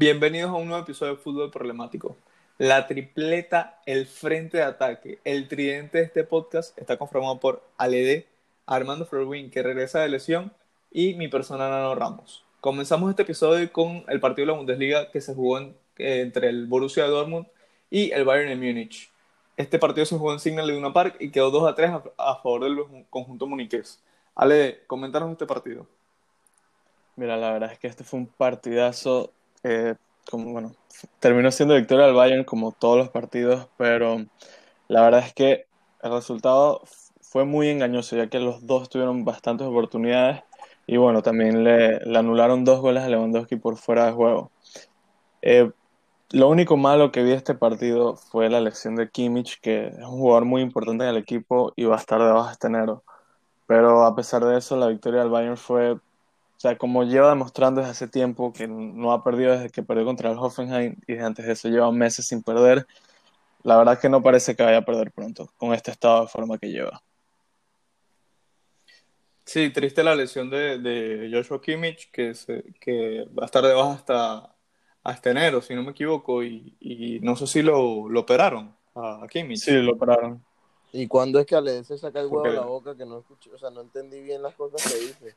Bienvenidos a un nuevo episodio de Fútbol Problemático. La tripleta, el frente de ataque, el tridente de este podcast está conformado por Aled, Armando Florwin, que regresa de lesión, y mi persona Nano Ramos. Comenzamos este episodio con el partido de la Bundesliga que se jugó eh, entre el Borussia Dortmund y el Bayern de Múnich. Este partido se jugó en Signal Iduna Park y quedó 2 a 3 a, favor del conjunto muniqués. Ale, coméntanos este partido. Mira, la verdad es que este fue un partidazo eh, como, bueno, terminó siendo victoria del Bayern como todos los partidos, pero la verdad es que el resultado fue muy engañoso, ya que los dos tuvieron bastantes oportunidades y bueno, también le, anularon dos goles a Lewandowski por fuera de juego. Eh, lo único malo que vi este partido fue la elección de Kimmich, que es un jugador muy importante en el equipo y va a estar de baja este enero. Pero a pesar de eso, la victoria del Bayern fue o sea, como lleva demostrando desde hace tiempo que no ha perdido desde que perdió contra el Hoffenheim y desde antes de eso lleva meses sin perder, la verdad es que no parece que vaya a perder pronto con este estado de forma que lleva. Sí, triste la lesión de, Joshua Kimmich, que, que va a estar de baja hasta, hasta enero, si no me equivoco, y, no sé si lo, operaron a, Kimmich. Sí, lo operaron. ¿Y cuándo es que Ale se saca el huevo de la boca que no escuché? O sea, no entendí bien las cosas que dice.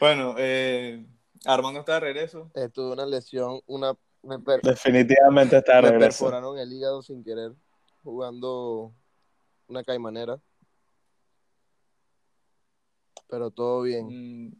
Bueno, eh, Armando está de regreso. Eh, tuve una lesión, una... Definitivamente está de me regreso. perforaron el hígado sin querer jugando una caimanera. Pero todo bien. Mm.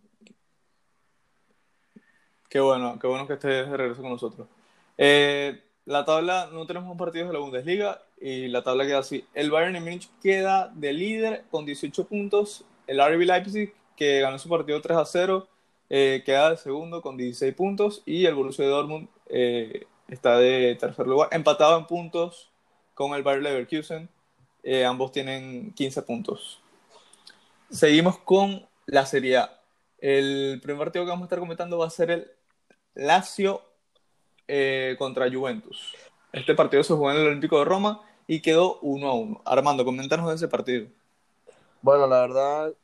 Qué bueno, qué bueno que estés de regreso con nosotros. Eh, la tabla, no tenemos un partido de la Bundesliga y la tabla queda así. El Bayern de Múnich queda de líder con 18 puntos el RB Leipzig, que ganó su partido 3 a 0, eh, queda de segundo con 16 puntos. Y el Borussia Dortmund eh, está de tercer lugar, empatado en puntos con el Bayer Leverkusen. Eh, ambos tienen 15 puntos. Seguimos con la Serie A. El primer partido que vamos a estar comentando va a ser el Lazio contra Juventus. Este partido se jugó en el Olímpico de Roma y quedó 1 a 1. Armando, coméntanos de ese partido. Bueno, la verdad,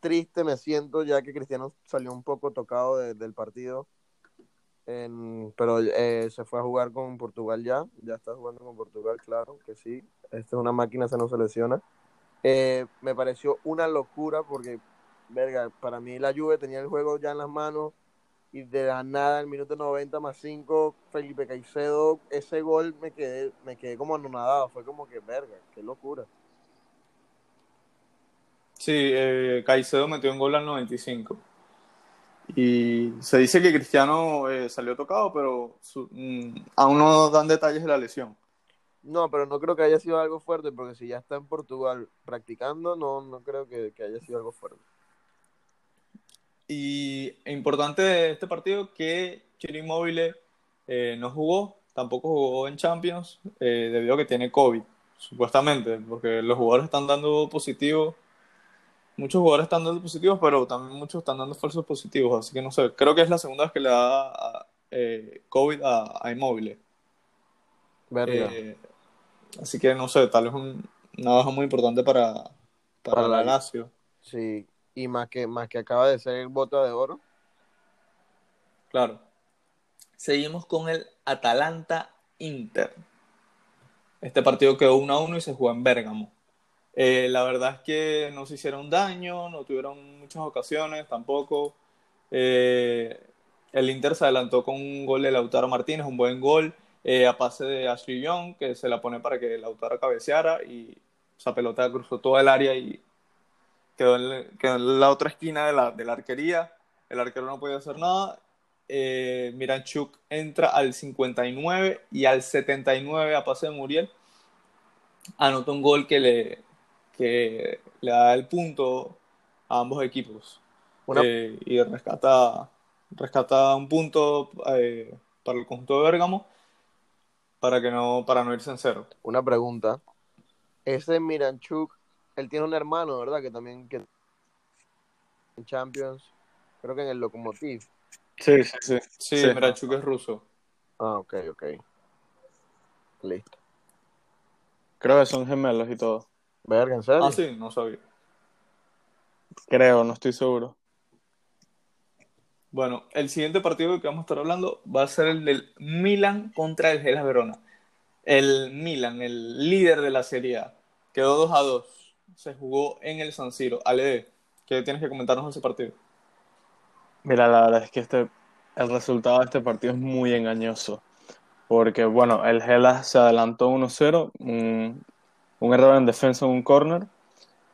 triste me siento ya que Cristiano salió un poco tocado del partido. pero eh, se fue a jugar con Portugal ya, ya está jugando con Portugal, claro que sí. Esta es una máquina, se no se lesiona. Eh, me pareció una locura porque, verga, para mí la Juve tenía el juego ya en las manos y de la nada, el minuto 90 más 5, Felipe Caicedo, ese gol me quedé, me quedé como anonadado, fue como que, verga, qué locura. Sí, eh, Caicedo metió un gol al 95. Y se dice que Cristiano eh, salió tocado, pero mm, aún no dan detalles de la lesión. No, pero no creo que haya sido algo fuerte, porque si ya está en Portugal practicando, no, no creo que, haya sido algo fuerte. Y importante de este partido que Chile Immobile eh, no jugó, tampoco jugó en Champions, eh, debido a que tiene COVID, supuestamente, porque los jugadores están dando positivo muchos jugadores están dando positivos, pero también muchos están dando falsos positivos. Así que no sé, creo que es la segunda vez que le da eh, COVID a, a Inmóviles. Eh, así que no sé, tal vez un, una baja muy importante para, para, la Lazio. Sí, y más que, más que acaba de ser el bota de oro. Claro. Seguimos con el Atalanta Inter. Este partido quedó 1 a 1 y se jugó en Bérgamo. Eh, la verdad es que no se hicieron daño, no tuvieron muchas ocasiones tampoco. Eh, el Inter se adelantó con un gol de Lautaro Martínez, un buen gol, eh, a pase de Ashley Young, que se la pone para que Lautaro cabeceara y esa pelota cruzó todo el área y quedó en, la otra esquina de la, de la, arquería. El arquero no podía hacer nada. Miranchuk entra al 59 y al 79 a pase de Muriel anota un gol que le, que le da el punto a ambos equipos eh, y rescata, rescata un punto eh, para el conjunto de Bérgamo para que no para no irse en cero. Una pregunta. Ese Miranchuk, él tiene un hermano, ¿verdad? Que también que en Champions, creo que en el Lokomotiv. Sí, sí, sí. Sí, Miranchuk es ruso. Ah, ok, ok. Listo. Creo que son gemelos y todo. Verga, ¿en serio? Ah, sí, no sabía. Creo, no estoy seguro. Bueno, el siguiente partido que vamos a estar hablando va a ser el del Milan contra el Hellas Verona. El Milan, el líder de la Serie A, quedó 2 a 2. Se jugó en el San Siro. Ale, ¿qué tienes que comentarnos de ese partido? Mira, la verdad es que este, el resultado de este partido es muy engañoso. Porque, bueno, el Hellas se adelantó 1-0, un, un error en defensa en un corner,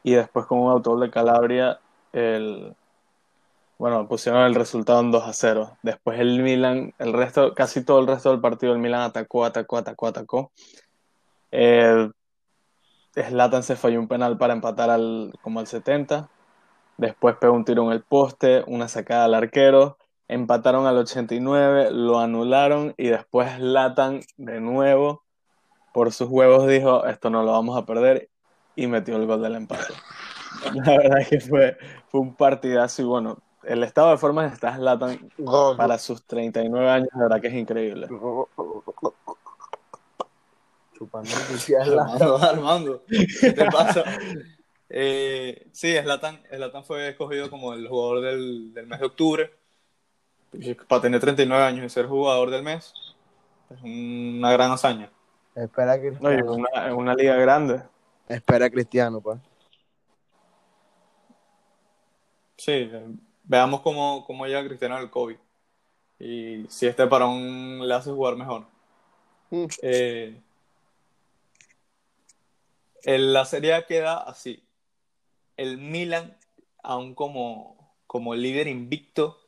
y después con un autor de Calabria, el, bueno, pusieron el resultado en 2 a 0. Después el Milan, el resto, casi todo el resto del partido, el Milan atacó, atacó, atacó, atacó. Eh, Zlatan se falló un penal para empatar al, como al 70. Después pegó un tiro en el poste, una sacada al arquero. Empataron al 89, lo anularon y después Zlatan de nuevo por sus huevos dijo, esto no lo vamos a perder y metió el gol del empate. La verdad es que fue, fue un partidazo y bueno, el estado de forma está Zlatan para sus 39 años, la verdad que es increíble. Chupando Armando, Armando, ¿qué te pasa? Eh, sí, Zlatan, Zlatan fue escogido como el jugador del, del mes de octubre. Para tener 39 años y ser jugador del mes es una gran hazaña. Espera a No, Cristiano. una, en una liga grande. Espera a Cristiano, pa. Sí, veamos cómo, cómo llega Cristiano al COVID. Y si este parón le hace jugar mejor. Mm. Eh, en la serie queda así. El Milan, aún como, como líder invicto,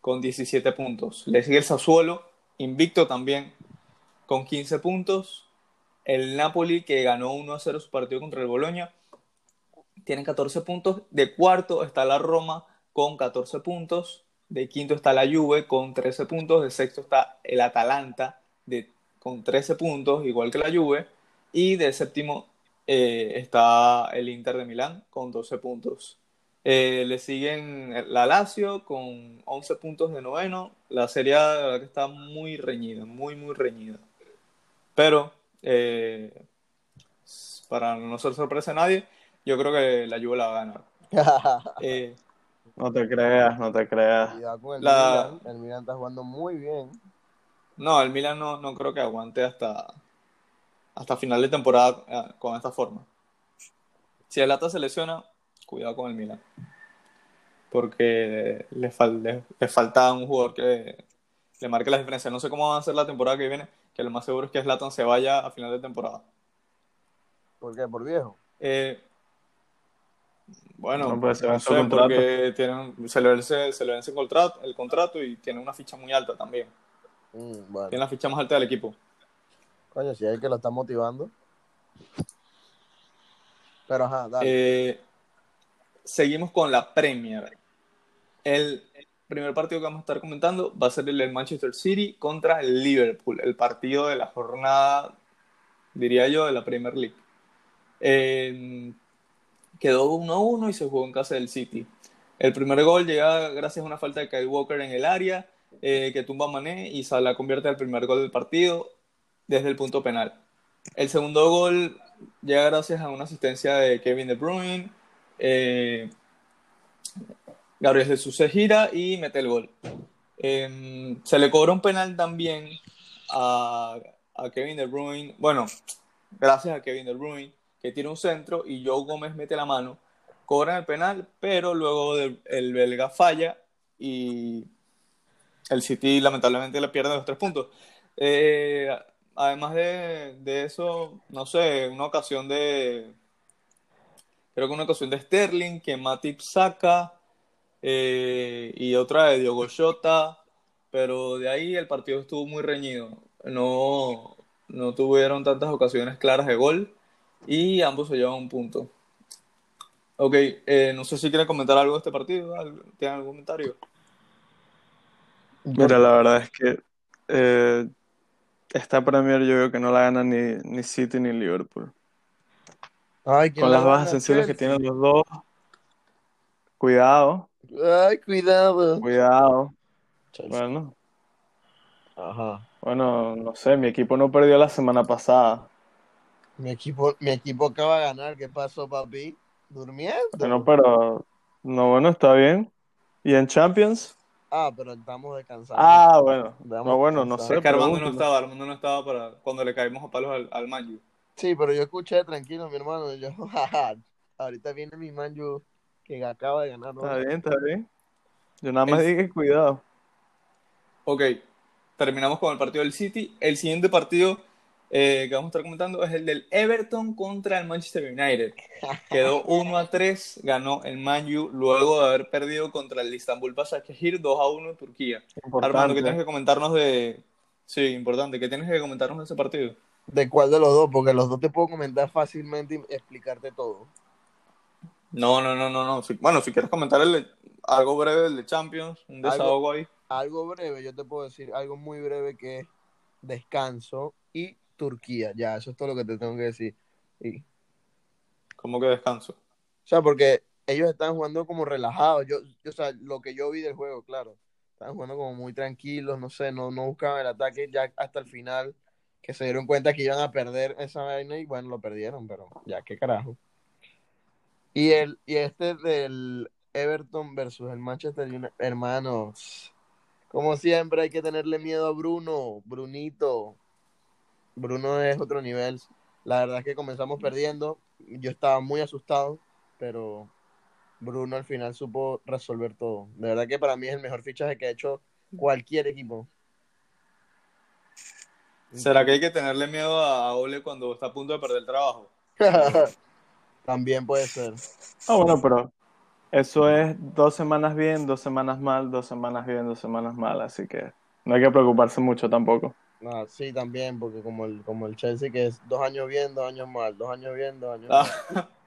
con 17 puntos. Le sigue el Sassuolo, invicto también, con 15 puntos. El Napoli, que ganó 1-0 su partido contra el Boloña, tiene 14 puntos. De cuarto está la Roma con 14 puntos. De quinto está la Juve con 13 puntos. De sexto está el Atalanta con 13 puntos, igual que la Juve. Y de séptimo eh, está el Inter de Milán con 12 puntos. Eh, le siguen la Lazio con 11 puntos de noveno. La Serie A, verdad que está muy reñida, muy, muy reñida. Pero, eh, para no ser sorpresa a nadie, yo creo que la Juve la va a ganar. Eh, No te creas, no te creas. Cuidado con el La- Milan. El Milan está jugando muy bien. no, el Milan no, no creo que aguante hasta, hasta final de temporada eh, con esta forma. Si el Lata se lesiona, cuidado con el Milan. Porque le, fal- le- le falta un jugador que le marque la diferencia. No sé cómo va a ser la temporada que viene, que lo más seguro es que Zlatan se vaya a final de temporada. ¿Por qué? ¿Por viejo? Eh, bueno, No puede ser no sé, porque tienen, se le vence, se le vence el contrato, el contrato y tiene una ficha muy alta también. Mm, bueno. Tiene la ficha más alta del equipo. Coño, si hay que lo está motivando. Pero ajá, dale. Eh, seguimos con la Premier. El primer partido que vamos a estar comentando va a ser el del Manchester City contra el Liverpool, el partido de la jornada, diría yo, de la Premier League. Eh, quedó 1-1 y se jugó en casa del City. El primer gol llega gracias a una falta de Kyle Walker en el área, eh, que tumba a Mané y Salah convierte el primer gol del partido desde el punto penal. El segundo gol llega gracias a una asistencia de Kevin De Bruyne. eh, Gabriel Jesús se gira y mete el gol. Eh, se le cobra un penal también a, Kevin De Bruyne. Bueno, gracias a Kevin De Bruyne, que tiene un centro y Joe Gómez mete la mano. Cobran el penal, pero luego el belga falla y el City lamentablemente le pierde los tres puntos. Eh, además de, de eso, no sé, una ocasión de. Creo que una ocasión de Sterling que Matip saca eh, y otra de Diogo Jota, pero de ahí el partido estuvo muy reñido. No, no tuvieron tantas ocasiones claras de gol y ambos se llevan un punto. Ok, eh, no sé si quieren comentar algo de este partido. ¿Algo- ¿Tienen algún comentario? Mira, la verdad es que eh, esta Premier yo veo que no la gana ni, ni City ni Liverpool. Ay, ¿quién Con la las bajas sensibles que tienen los dos. Cuidado, Ay, cuidado. cuidado. Chelsea. Bueno, Ajá. bueno, no sé, mi equipo no perdió la semana pasada. Mi equipo, mi equipo acaba de ganar. ¿Qué pasó, papi? Durmiendo. Bueno, pero no, bueno, está bien. ¿Y en Champions? Ah, pero estamos descansando. Ah, bueno. Vamos No, bueno, no sé. Es que Armando no pregúntale. estaba, Armando no estaba para cuando le caímos a palos al, al Manju. Sí, pero yo escuché tranquilo, mi hermano. y Yo, jaja, ahorita viene mi Manju que acaba de ganar. ¿no? Está bien, está bien. Yo nada más Es- dije cuidado. Ok, terminamos con el partido del City. El siguiente partido eh, que vamos a estar comentando es el del Everton contra el Manchester United. Quedó 1 a 3, ganó el Manju luego de haber perdido contra el Istanbul Başakşehir 2 a 1 en Turquía. Armando, ¿qué tienes que comentarnos de... Sí, importante, ¿qué tienes que comentarnos de ese partido? ¿De cuál de los dos? Porque los dos te puedo comentar fácilmente y explicarte todo. No, no, no, no, no. Bueno, si quieres comentar el algo breve del de Champions, un desahogo ahí. Algo breve, yo te puedo decir algo muy breve que es descanso y Turquía. Ya, eso es todo lo que te tengo que decir. Y, Como que descanso. o sea, porque ellos están jugando como relajados. Yo, yo, o sea, lo que yo vi del juego, claro. Estaban jugando como muy tranquilos, no sé, no, no buscaban el ataque ya hasta el final, que se dieron cuenta que iban a perder esa vaina y bueno, lo perdieron, pero ya, qué carajo. Y, el, y este del Everton versus el Manchester United, hermanos, como siempre hay que tenerle miedo a Bruno, Brunito. Bruno es otro nivel. La verdad es que comenzamos perdiendo, yo estaba muy asustado, pero Bruno al final supo resolver todo. De verdad que para mí es el mejor fichaje que ha hecho cualquier equipo. ¿Será que hay que tenerle miedo a Ole cuando está a punto de perder el trabajo? También puede ser. Ah, bueno, pero eso es dos semanas bien, dos semanas mal, dos semanas bien, dos semanas mal, así que no hay que preocuparse mucho tampoco. Ah, sí, también, porque como el, como el Chelsea que es dos años bien, dos años mal, dos años bien, dos años mal. Ah,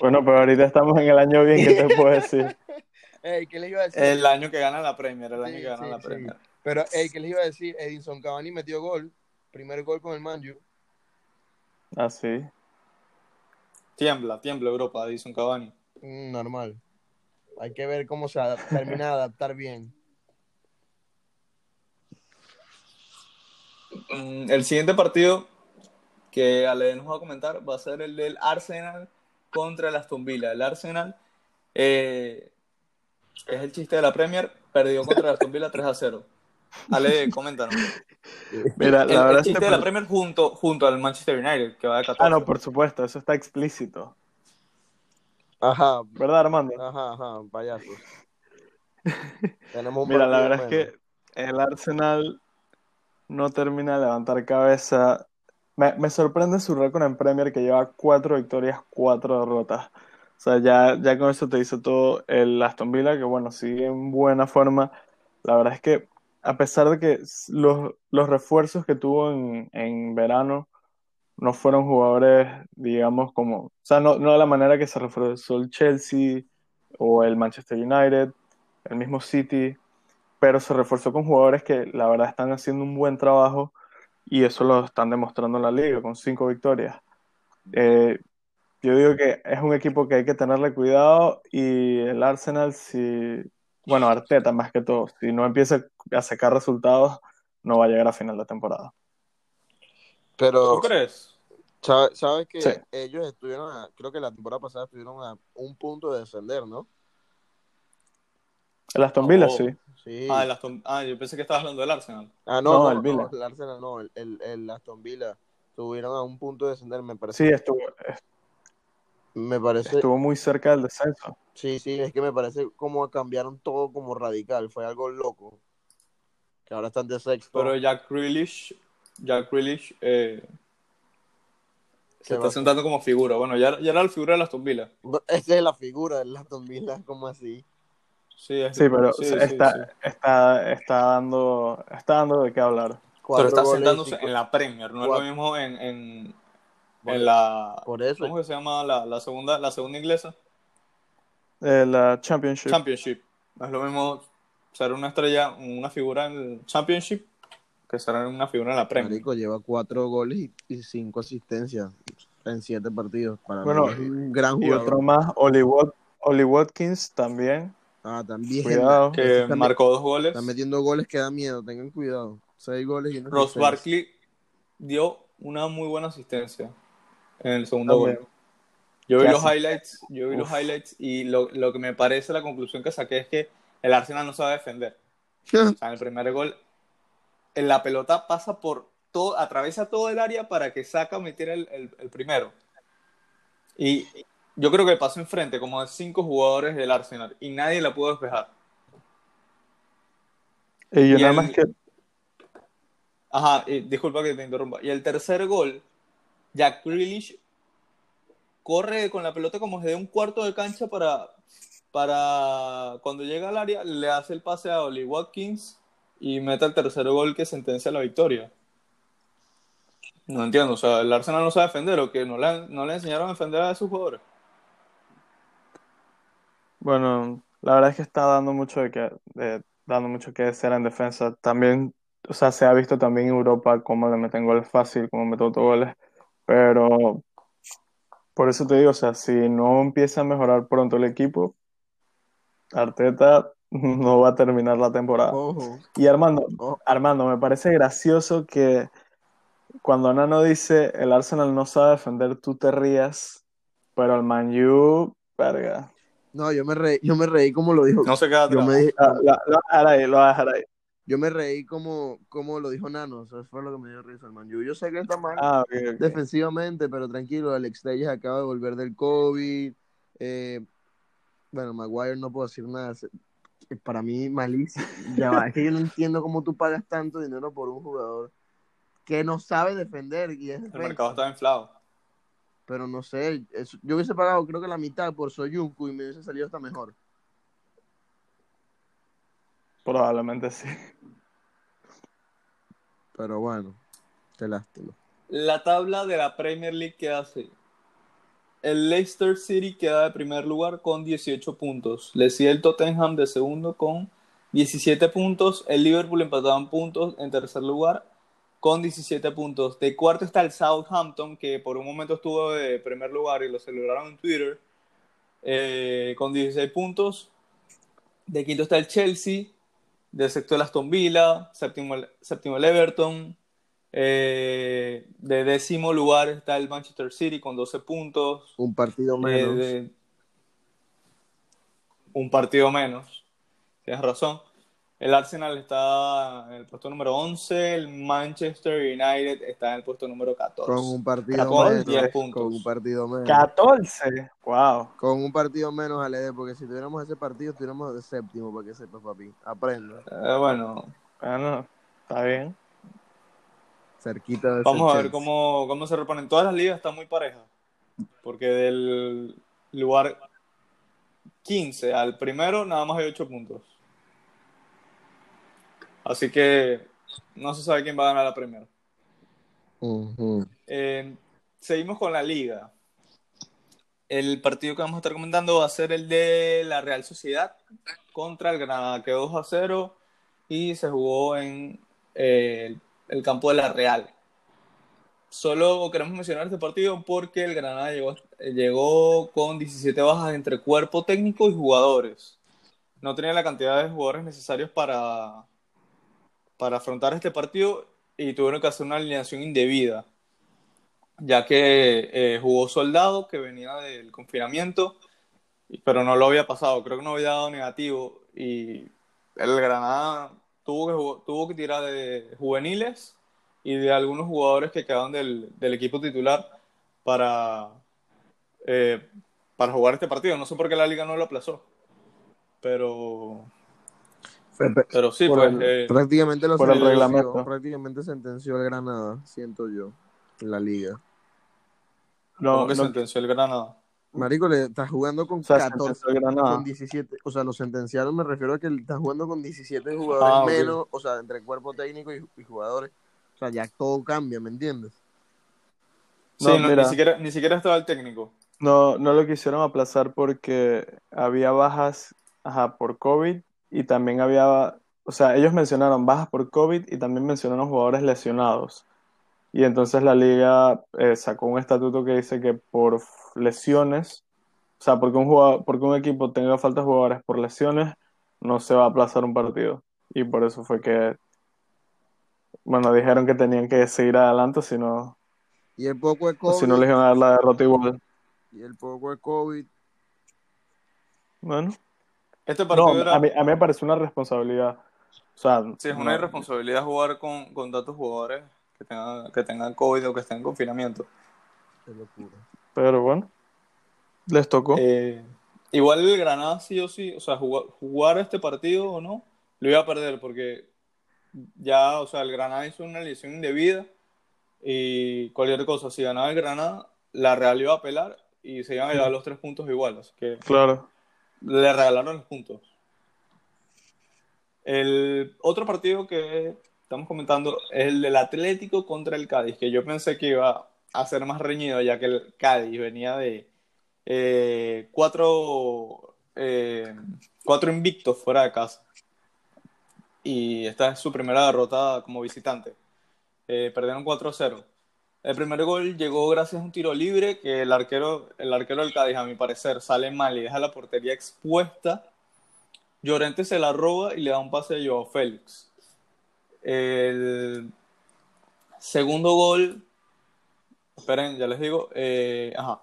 Bueno, pero ahorita estamos en el año bien, ¿qué te puedo decir? Ey, ¿qué les iba a decir? el año que gana la Premier, el año Sí, que gana sí, la sí. Premier. Pero, ey, ¿qué les iba a decir? Edinson Cavani metió gol, primer gol con el Manju. Así. Tiembla, tiembla Europa, Edison Cavani. Mm, normal. Hay que ver cómo se termina de adaptar bien. Mm, El siguiente partido que Ale nos va a comentar va a ser el del Arsenal contra el Aston Villa. El Arsenal eh, es el chiste de la Premier, perdió contra el Aston Villa 3 a 0. Ale, coméntanos. Mira, El, la el verdad es chiste que... de la Premier junto, junto al Manchester United, que va de 14. Ah, no, por supuesto, eso está explícito. Ajá, ¿Verdad, Armando? ajá, ajá, payasos. Tenemos un Mira, la verdad es que el Arsenal no termina de levantar cabeza. Me, me sorprende su récord en Premier que lleva cuatro victorias, cuatro derrotas. O sea, ya, ya con eso te dice todo el Aston Villa, que bueno, sigue en buena forma. La verdad es que a pesar de que los, los refuerzos que tuvo en, en verano no fueron jugadores, digamos, como, o sea, no, no de la manera que se reforzó el Chelsea o el Manchester United, el mismo City, pero se reforzó con jugadores que la verdad están haciendo un buen trabajo y eso lo están demostrando en la liga con cinco victorias. Eh, yo digo que es un equipo que hay que tenerle cuidado y el Arsenal, si, bueno, Arteta más que todo, si no empieza a sacar resultados, no va a llegar a final de temporada. Pero, ¿Tú crees? ¿sabe- ¿sabes que Sí. ellos estuvieron, a- creo que la temporada pasada estuvieron a un punto de descender, ¿no? El Aston Villa, Oh. sí. Sí. Ah, el Aston- ah, yo pensé que estabas hablando del Arsenal. Ah, no, No, no, el Villa. no, el Arsenal no, el, el, el Aston Villa estuvieron a un punto de descender, me Sí, parece. estuvo, Me parece, estuvo muy cerca del descenso. sí, sí, es que me parece como cambiaron todo como radical, fue algo loco. Que ahora están de sexto. Pero Jack Grealish, Jack Grealish eh, ¿Qué se está sentando como figura. Bueno, ya, ya era la figura de Aston Villa. Esa es la figura del Aston Villa, como así. Sí, es- Sí, pero sí, está, sí. está, está dando, está dando de qué hablar. Pero está sentándose cinco- en la Premier, no es lo mismo en, en, Por- en la... Por eso, ¿Cómo que se llama la, la segunda, la segunda inglesa? Eh, la Championship. Championship. No es lo mismo ser una estrella, una figura en el Championship que ser una figura en la Premier. Marico lleva cuatro goles y, y cinco asistencias en siete partidos. Para Bueno, mí es un gran y jugador. otro más, Oli, Wat- Oli Watkins también. Ah, también. Cuidado. Que Está, marcó dos goles. está metiendo goles que da miedo, tengan cuidado. Seis goles y una Ross. Barkley dio una muy buena asistencia en el segundo También. gol. Yo vi ¿Qué los highlights, yo vi los highlights y lo, lo que me parece la conclusión que saqué es que el Arsenal no sabe defender. O sea, en el primer gol, en la pelota pasa por todo, atraviesa todo el área para que saca o metiera el, el, el primero. Y yo creo que pasó enfrente como de cinco jugadores del Arsenal y nadie la pudo despejar. Y yo Y nada el- más que Ajá, y disculpa que te interrumpa. Y el tercer gol, Jack Grealish corre con la pelota como de un cuarto de cancha para, para cuando llega al área, le hace el pase a Oli Watkins y mete el tercer gol que sentencia la victoria. No entiendo, o sea, el Arsenal no sabe defender o que no le, no le enseñaron a defender a sus jugadores. Bueno, la verdad es que está dando mucho de que, de- dando mucho que en defensa. También, o sea, se ha visto también en Europa cómo le meten goles fácil, cómo meten autogoles. Pero por eso te digo, o sea, si no empieza a mejorar pronto el equipo, Arteta no va a terminar la temporada. Ojo. Y Armando, ojo. Armando, me parece gracioso que cuando Nano dice el Arsenal no sabe defender, tú te rías, pero el Man U, verga. No, yo me reí, yo me reí como lo dijo. No se queda yo, atrás. Lo, lo- lo voy a dejar ahí, lo voy a dejar ahí. Yo me reí como, como lo dijo Nano. Eso fue lo que me dio risa el man. Yo, yo sé que está mal Ah, defensivamente, pero tranquilo, Alex Telles acaba de volver del COVID. eh, bueno, Maguire no puedo decir nada. se- Para mí, malísimo. Ya va, es que yo no entiendo cómo tú pagas tanto dinero por un jugador que no sabe defender y es El defensa. mercado está inflado. Pero no sé, eso- yo hubiese pagado creo que la mitad por Soyuncu y me hubiese salido hasta mejor. Probablemente sí. Pero bueno, qué lástima. La tabla de la Premier League queda así. El Leicester City queda de primer lugar con 18 puntos. Le sigue el Tottenham de segundo con 17 puntos. El Liverpool empatado en puntos en tercer lugar con 17 puntos. De cuarto está el Southampton, que por un momento estuvo de primer lugar y lo celebraron en Twitter, eh, con 16 puntos. De quinto está el Chelsea. De sexto el Aston Villa. Séptimo séptimo el Everton. Eh, de décimo lugar está el Manchester City con 12 puntos. Un partido Eh, menos. de- un partido menos. Tienes razón. El Arsenal está en el puesto número 11. El Manchester United está en el puesto número 14. Con un partido Con menos. 10 puntos. Con un partido menos. 14. Wow. Con un partido menos, Alede, porque si tuviéramos ese partido, estuviéramos de séptimo, para que sepas, papi. Aprenda. Eh, bueno, Bueno, está bien. Cerquita de vamos a ver cómo, cómo se reponen. Todas las ligas están muy parejas. Porque del lugar 15 al primero nada más hay 8 puntos. Así que no se sabe quién va a ganar la primera. Eh, seguimos con la liga. El partido que vamos a estar comentando va a ser el de la Real Sociedad contra el Granada, quedó 2 a 0 y se jugó en eh, el campo de la Real. Solo queremos mencionar este partido porque el Granada llegó, llegó con 17 bajas entre cuerpo técnico y jugadores. No tenía la cantidad de jugadores necesarios para, para afrontar este partido y tuvieron que hacer una alineación indebida ya que eh, jugó Soldado, que venía del confinamiento, pero no lo había pasado, creo que no había dado negativo, y el Granada tuvo que, tuvo que tirar de juveniles y de algunos jugadores que quedaban del, del equipo titular para, eh, para jugar este partido. No sé por qué la liga no lo aplazó, pero, pero sí, Por pues... el- eh, prácticamente lo por el sentenció, reglamento. prácticamente sentenció el Granada, siento yo, en la liga. ¿cómo No, que no, sentenció el Granada? Marico, le está jugando con o sea, 14, sentenció el Granada. con 17, o sea, lo sentenciaron, me refiero a que está jugando con 17 jugadores Ah, menos, o sea, entre cuerpo técnico y, y jugadores. O sea, ya todo cambia, ¿me entiendes? Sí, No, no, mira. ni, siquiera, ni siquiera estaba el técnico. No, no lo quisieron aplazar porque había bajas, ajá, por COVID y también había, o sea, ellos mencionaron bajas por COVID y también mencionaron jugadores lesionados. Y entonces la liga eh, sacó un estatuto que dice que por lesiones, o sea, porque un jugador, porque un equipo tenga falta de jugadores por lesiones, no se va a aplazar un partido. Y por eso fue que, bueno, dijeron que tenían que seguir adelante, si no, Y el poco de COVID, si no les iban a dar la derrota igual. y el poco de COVID, Bueno. Este partido No, era... a mí, a mí me parece una responsabilidad. O sea, Sí, es una no- irresponsabilidad jugar con, con tantos jugadores que tengan, que tengan COVID o que estén en confinamiento. Qué locura. Pero bueno, les tocó. Eh, igual el Granada sí o sí, o sea, jugar, jugar este partido o no, lo iba a perder porque ya, o sea, el Granada hizo una lesión indebida y cualquier cosa, si ganaba el Granada, la Real iba a apelar y se iban a llevar los tres puntos igual, así que Claro. Le regalaron los puntos. El otro partido que estamos comentando es el del Atlético contra el Cádiz, que yo pensé que iba a ser más reñido, ya que el Cádiz venía de eh, cuatro, eh, cuatro invictos fuera de casa. Y esta es su primera derrota como visitante. Eh, perdieron 4-0. El primer gol llegó gracias a un tiro libre que el arquero, el arquero del Cádiz, a mi parecer, sale mal y deja la portería expuesta. Llorente se la roba y le da un pase a Joao Félix. El segundo gol, esperen, ya les digo, eh, ajá,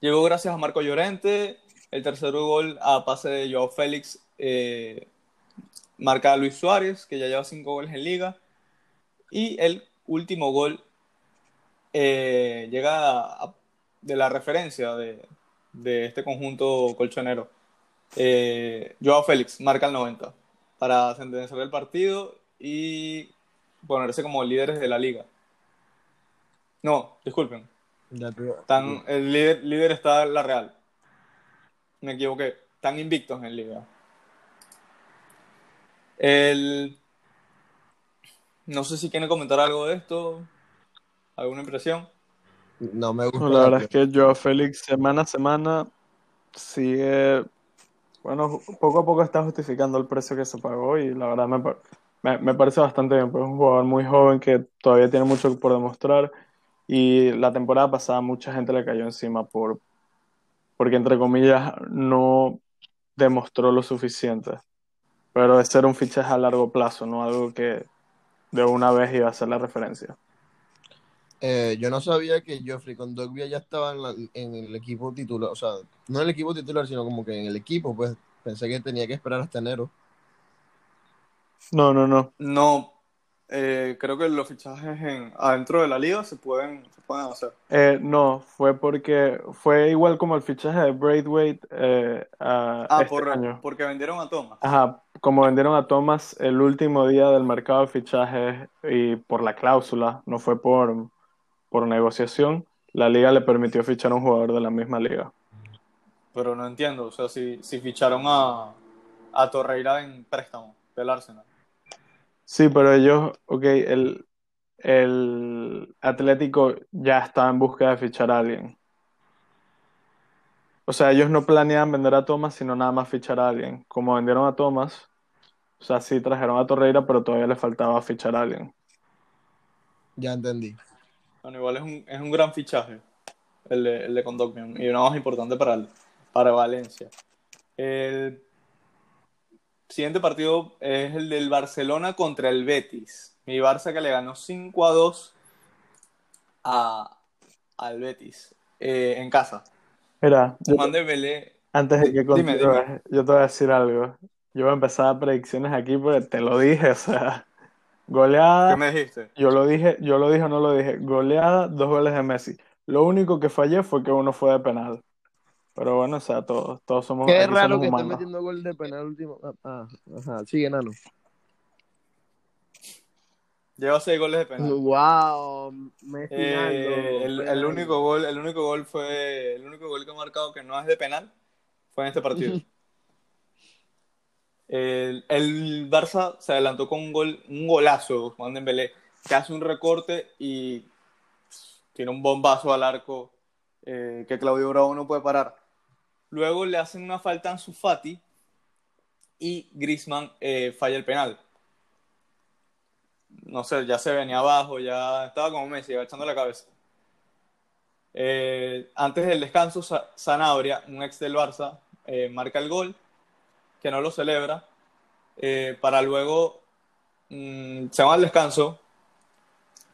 llegó gracias a Marco Llorente. El tercer gol a pase de Joao Félix, eh, marca a Luis Suárez, que ya lleva cinco goles en liga. Y el último gol eh, llega a- de la referencia de, de este conjunto colchonero. Eh, Joao Félix marca el 90 para sentenciar el partido y ponerse como líderes de la liga. No, disculpen. El líder, líder está la Real. Me equivoqué. Están invictos en liga. El... No sé si quieren comentar algo de esto. ¿Alguna impresión? No me gusta. No, la verdad es que Joao Félix semana a semana sigue, bueno, poco a poco está justificando el precio que se pagó y la verdad me, par- me, me parece bastante bien, pues es un jugador muy joven que todavía tiene mucho por demostrar y la temporada pasada mucha gente le cayó encima por, porque entre comillas no demostró lo suficiente, pero ese era un fichaje a largo plazo, no algo que de una vez iba a ser la referencia. Eh, yo no sabía que Geoffrey Kondogbia ya estaba en, la- en el equipo titular, o sea, no en el equipo titular, sino como que en el equipo, pues pensé que tenía que esperar hasta enero. No, no, no. No. eh, creo que los fichajes en, adentro de la liga se pueden, se pueden hacer. Eh, no, fue porque fue igual como el fichaje de Braithwaite eh, a Ah, este por, año. porque vendieron a Thomas. Ajá, como vendieron a Thomas el último día del mercado de fichajes y por la cláusula, no fue por, por negociación, la liga le permitió fichar a un jugador de la misma liga. Pero no entiendo. O sea, si, si ficharon a, a Torreira en préstamo del Arsenal. Sí, pero ellos, ok, el, el Atlético ya estaba en búsqueda de fichar a alguien. O sea, ellos no planeaban vender a Thomas, sino nada más fichar a alguien. Como vendieron a Thomas, o sea, sí trajeron a Torreira, pero todavía le faltaba fichar a alguien. Ya entendí. Bueno, igual es un, es un gran fichaje el de, el de y uno más importante para, el- para Valencia. El siguiente partido es el del Barcelona contra el Betis. Mi Barça que le ganó 5 a 2 a, al Betis eh, en casa. Mira, yo- antes de que continúes, yo te voy a decir algo. Yo voy a empezar a predicciones aquí porque te lo dije, o sea, goleada. ¿Qué me dijiste? Yo lo dije, yo lo dije o no lo dije. Goleada, dos goles de Messi. Lo único que fallé fue que uno fue de penal. Pero bueno, o sea, todos, todos somos, Qué raro somos que esté metiendo gol de penal último. Ah, ah, ajá, sigue, Nano. Lleva 6 goles de penal. Wow, Messi Eh, el, el único gol, el único gol fue el único gol que ha marcado que no es de penal fue en este partido. el, Barça se adelantó con un gol, un golazo, Juan que hace un recorte y tiene un bombazo al arco eh, que Claudio Bravo no puede parar. Luego le hacen una falta a Ansu Fati y Griezmann eh, falla el penal. No sé, ya se venía abajo, ya estaba como Messi, agachando la cabeza. Eh, antes del descanso, Sa- Sanabria, un ex del Barça, eh, marca el gol, que no lo celebra, eh, para luego, mm, se va al descanso,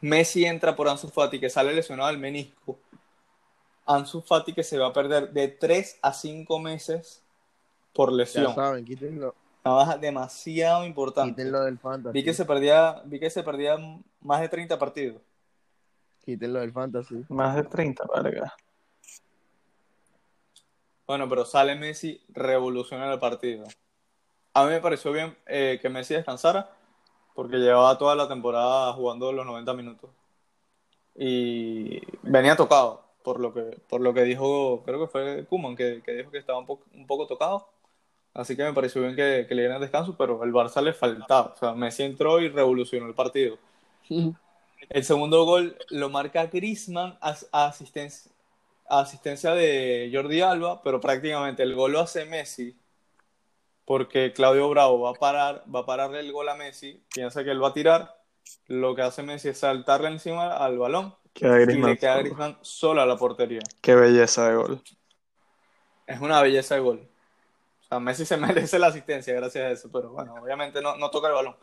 Messi entra por Ansu Fati, que sale lesionado del menisco, Ansu Fati que se va a perder de 3 a 5 meses por Ya lesión. saben, quítenlo, Una baja demasiado importante. quítenlo del fantasy. Vi que se perdía, vi que se perdía más de 30 partidos. Quítenlo del fantasy. Más de 30, verga. Bueno, pero sale Messi, revoluciona el partido. A mí me pareció bien eh, que Messi descansara, porque llevaba toda la temporada jugando los 90 minutos. Y venía tocado, por lo que, por lo que dijo, creo que fue Koeman, que, que dijo que estaba un poco, un poco tocado. Así que me pareció bien que, que le dieran descanso, pero el Barça le faltaba. O sea, Messi entró y revolucionó el partido. El segundo gol lo marca Griezmann a, a asistencia, asistencia de Jordi Alba, pero prácticamente el gol lo hace Messi porque Claudio Bravo va a parar, va a pararle el gol a Messi, piensa que él va a tirar, lo que hace Messi es saltarle encima al balón Queda y le queda solo. Griezmann solo a la portería. Qué belleza de gol. Es una belleza de gol. O sea, Messi se merece la asistencia gracias a eso, pero bueno, obviamente no, no toca el balón.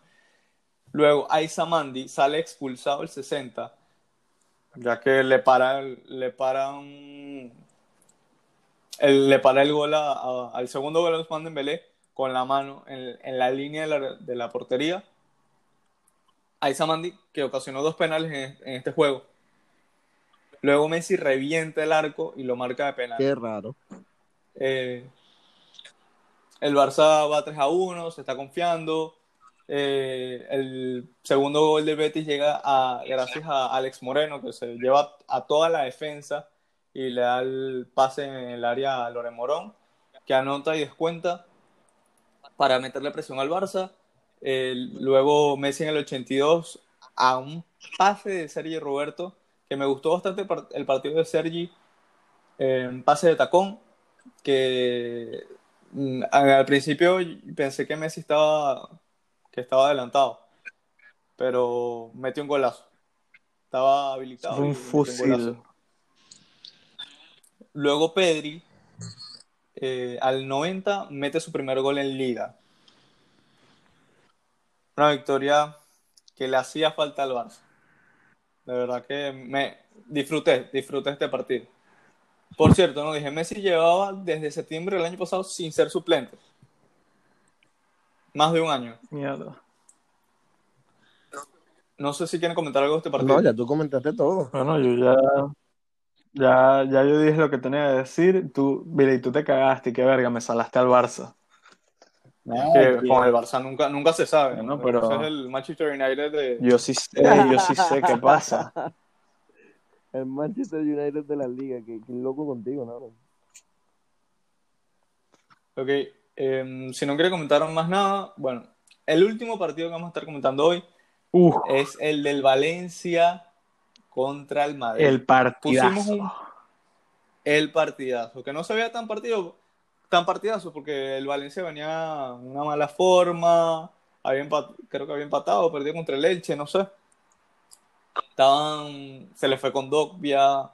Luego, Aisa Mandi sale expulsado el 60, ya que le para, le para un- el, le para el gol a- a- al segundo gol a Ousmane Dembélé con la mano en, en la línea de la, de la portería. Aisa Mandi, que ocasionó dos penales en, en este juego. Luego Messi revienta el arco y lo marca de penal. Qué raro. Eh, el Barça va 3 a 1, se está confiando. Eh, el segundo gol del Betis llega a, gracias a Alex Moreno, que se lleva a toda la defensa y le da el pase en el área a Loren Morón, que anota y descuenta para meterle presión al Barça. Eh, luego Messi en el 82 a un pase de Sergi Roberto, que me gustó bastante el par- el partido de Sergi, un pase de tacón, que mm, al principio pensé que Messi estaba, que estaba adelantado, pero metió un golazo. Estaba habilitado. Un fusil. Luego Pedri, eh, al 90, mete su primer gol en Liga. Una victoria que le hacía falta al Barça. De verdad que me disfruté, disfruté este partido. Por cierto, no dije, Messi llevaba desde septiembre del año pasado sin ser suplente. Más de un año. Mierda. No sé si quieren comentar algo de este partido. No, ya tú comentaste todo. Bueno, yo ya, ya, ya yo dije lo que tenía que decir. Tú, mira, y tú te cagaste, y qué verga, me salaste al Barça. Que con el Barça nunca, nunca se sabe. ¿no? pero- Ese es el Manchester United de... Yo sí sé, yo sí sé qué pasa. El Manchester United de la liga. Qué, qué loco contigo, ¿no? Ok, em, si no quiere comentar más nada, bueno, el último partido que vamos a estar comentando hoy es el del Valencia contra el Madrid. el partidazo. Pusimos un- El partidazo, que no se veía tan partido, tan partidazo, porque el Valencia venía en una mala forma, había empat- creo que había empatado, perdió contra el Elche, no sé. Estaban, se le fue con Dogbia.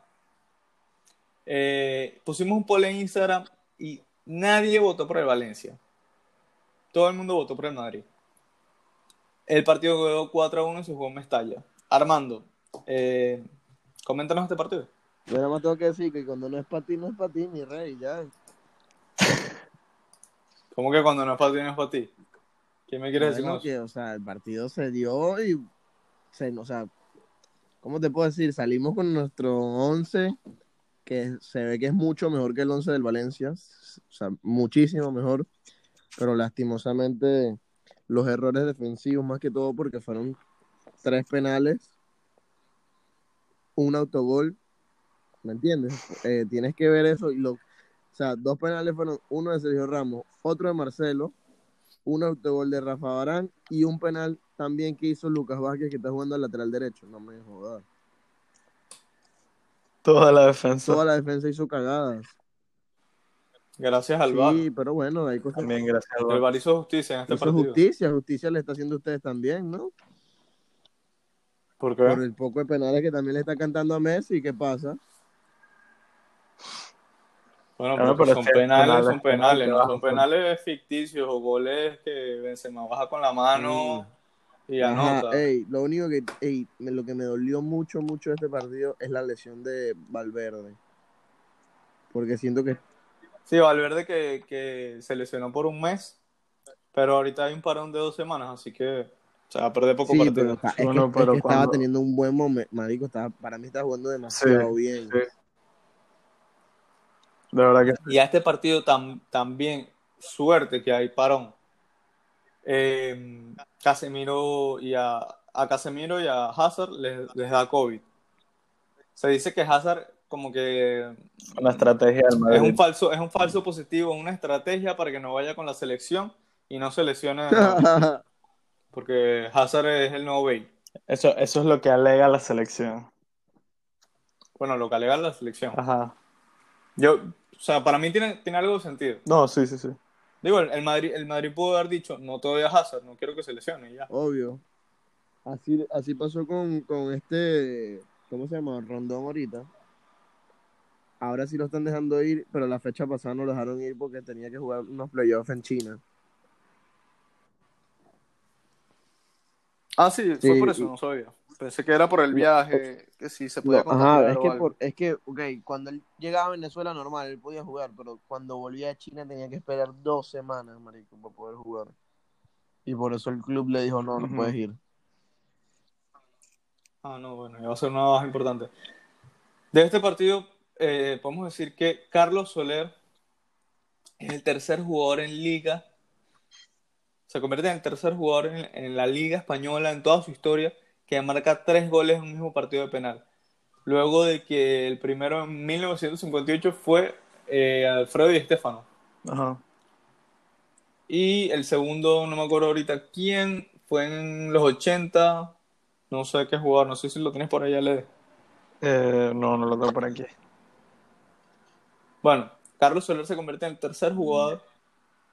Eh, pusimos un poll en Instagram nadie votó por el Valencia. Todo el mundo votó por el Madrid. El partido quedó 4 a 1 y se jugó en Mestalla. Armando, eh, coméntanos este partido. Yo nada más tengo que decir que cuando no es para ti, no es para ti, mi rey, ya. ¿Cómo que cuando no es para ti, no es para ti? ¿Qué me quieres decir Bueno, eso? que, o sea, el partido se dio y, se, o sea, ¿cómo te puedo decir? Salimos con nuestro 11, que se ve que es mucho mejor que el 11 del Valencia, o sea, muchísimo mejor, pero lastimosamente los errores defensivos, más que todo porque fueron tres penales, un autogol, ¿me entiendes? Eh, tienes que ver eso, y lo, o sea, dos penales fueron uno de Sergio Ramos, otro de Marcelo, un autogol de Rafa Barán y un penal también que hizo Lucas Vázquez que está jugando al lateral derecho. No me jodas. Toda la defensa. Toda la defensa hizo cagadas. Gracias al VAR. Sí, pero bueno, hay cosas. También gracias al El VAR. VAR hizo justicia en este es partido. justicia, justicia le está haciendo a ustedes también, ¿no? ¿Por qué? Por el poco de penales que también le está cantando a Messi, ¿qué pasa? Bueno, Claro, pero son penales, penales, son penales, penales, no son bajo. penales ficticios o goles que Benzema baja con la mano y Ajá, anota. ey, lo único que, ey, me- lo que me dolió mucho, mucho de este partido es la lesión de Valverde. Porque siento que Sí, Valverde que, que se lesionó por un mes, pero ahorita hay un parón de dos semanas, así que se va a perder poco Sí, partido. pero, está- es que- Bueno, es pero que estaba teniendo un buen momento, marico, estaba, para mí está jugando demasiado bien. sí. De verdad que Y a este partido tam- también, suerte que hay parón. Eh, Casemiro y a, a Casemiro y a Hazard les, les da COVID. Se dice que Hazard como que una estrategia del es un falso, es un falso positivo, una estrategia para que no vaya con la selección y no se lesione porque Hazard es el nuevo Bale. Eso, eso es lo que alega la selección. Bueno, lo que alega la selección. Ajá. Yo, o sea, para mí tiene, tiene algo de sentido. No, sí, sí, sí. Digo, el, el Madrid, el Madrid pudo haber dicho, no te doy a Hazard, no quiero que se lesione ya. Obvio. Así, así pasó con, con este, ¿cómo se llama? Rondón ahorita. Ahora sí lo están dejando ir, pero la fecha pasada no lo dejaron ir porque tenía que jugar unos playoffs en China. Ah, sí, Sí, fue por eso, no sabía. Pensé que era por el viaje, que sí se podía No, contagiar ajá, es que, por, es que, ok, cuando él llegaba a Venezuela normal, él podía jugar, pero cuando volvía a China tenía que esperar dos semanas, marico, para poder jugar. Y por eso el club le dijo, no, no puedes ir. Ah, no, bueno, ya va a ser una baja importante. De este partido, eh, podemos decir que Carlos Soler es el tercer jugador en liga, se convierte en el tercer jugador en, en la liga española en toda su historia que marca tres goles en un mismo partido de penal. Luego de que el primero en 1958 fue eh, Alfredo Di Stéfano. Ajá. Y el segundo, no me acuerdo ahorita quién, fue en los 80, no sé qué jugador, no sé si lo tienes por allá, Lede. Eh, no, no lo tengo por aquí. Bueno, Carlos Soler se convierte en el tercer jugador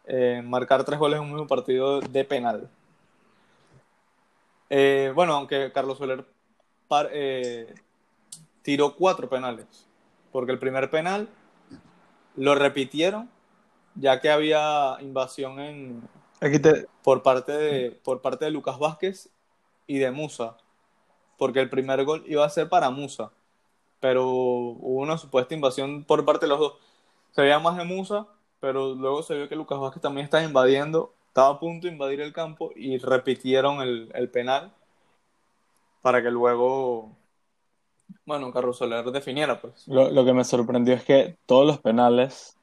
en marcar tres goles en un mismo partido de penal. Eh, bueno, aunque Carlos Soler par- eh, tiró cuatro penales, porque el primer penal lo repitieron, ya que había invasión en, Aquí te. por parte de, por parte de Lucas Vázquez y de Musa, porque el primer gol iba a ser para Musa, pero hubo una supuesta invasión por parte de los dos. Se veía más de Musa, pero luego se vio que Lucas Vázquez también estaba invadiendo, estaba a punto de invadir el campo y repitieron el, el penal para que luego, bueno, Carlos Soler definiera, pues. Lo, lo que me sorprendió es que todos los penales,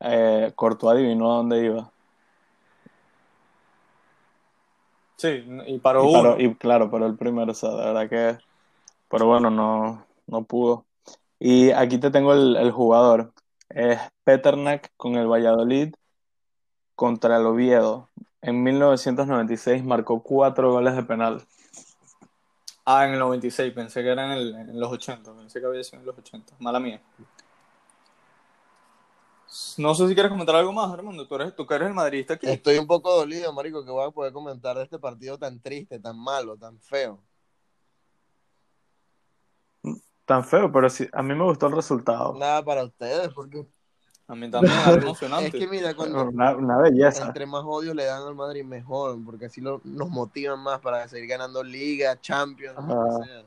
eh, Courtois adivinó a dónde iba. Sí, y paró Y, paró- uno. y claro, pero el primero, o sea, de verdad que. Pero bueno, no, no pudo. Y aquí te tengo el, el jugador. Es Peternak con el Valladolid contra el Oviedo. En 1996 marcó cuatro goles de penal. Ah, en el 96, pensé que era en, el- en los 80, pensé que había sido en los 80, mala mía. No sé si quieres comentar algo más, Armando, tú eres, tú que eres el madridista aquí. Estoy un poco dolido, marico, que voy a poder comentar de este partido tan triste, tan malo, tan feo. Tan feo, pero sí, a mí me gustó el resultado. Nada para ustedes, porque A mí también, algo emocionante. es que mira, cuando Una, una belleza. entre más odio le dan al Madrid, mejor, porque así lo- nos motivan más para seguir ganando Liga, Champions, lo que sea.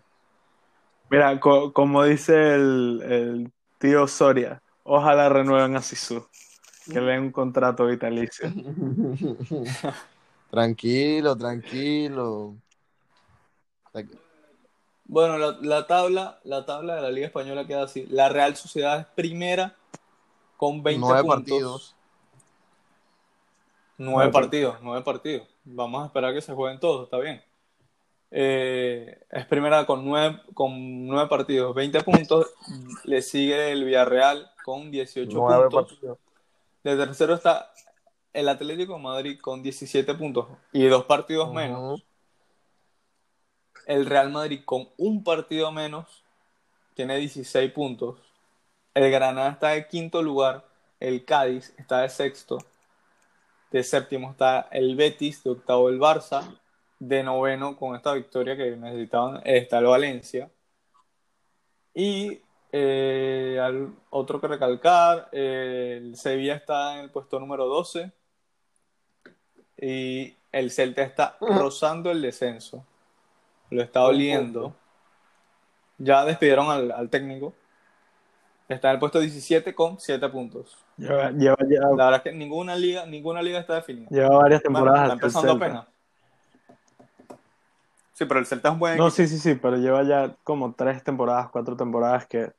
Mira, co- como dice el, el tío Soria, ojalá renueven a Sisu, que le den un contrato vitalicio. tranquilo, tranquilo. Bueno, la, la tabla, la tabla de la Liga Española queda así. La Real Sociedad es primera con 20 Nueve puntos. partidos. Nueve Nueve partidos, nueve partidos. Vamos a esperar que se jueguen todos, está bien. Eh, es primera con nueve, con nueve partidos, 20 puntos. Le sigue el Villarreal con 18 Nueve puntos. partidos. De tercero está el Atlético de Madrid con 17 puntos y dos partidos menos. Ujú. El Real Madrid con un partido menos tiene 16 puntos. El Granada está de quinto lugar. El Cádiz está de sexto. De séptimo está el Betis. De octavo el Barça. De noveno, con esta victoria que necesitaban, está el Valencia. Y eh, al- otro que recalcar, eh, el Sevilla está en el puesto número 12. Y el Celta está rozando el descenso. Lo está oliendo. Ya despidieron al, al técnico. Está en el puesto 17 con 7 puntos. Lleva, lleva, lleva, La verdad es que ninguna liga, ninguna liga está definida. lleva varias Bueno, temporadas está hasta el empezando apenas. Sí, pero el Celta es un buen No, equipo. sí, sí, sí, pero lleva ya como tres temporadas, cuatro temporadas que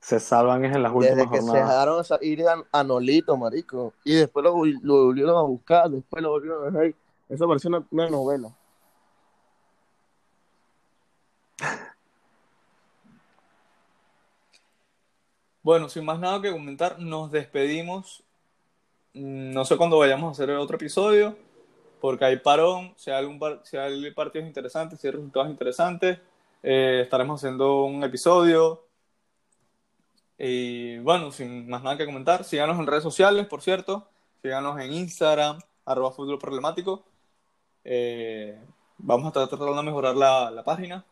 se salvan es en las últimas Desde que se jornadas. dejaron esa- ir a, a Nolito, marico. Y después lo, vol- lo volvieron a buscar, después lo volvieron a dejar. Eso pareció una, una novela. Bueno, sin más nada que comentar, nos despedimos. Mm, No sé cuándo vayamos a hacer el otro episodio, porque hay parón, si hay, algún par- si hay partidos interesantes, si hay resultados interesantes, eh, estaremos haciendo un episodio. Y bueno, sin más nada que comentar, síganos en redes sociales, por cierto, síganos en Instagram, arroba fútbol problemático. Eh, vamos a estar tratando de mejorar la, la página.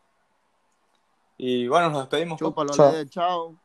Y bueno, nos despedimos. Chúpalo, Chao. Chao.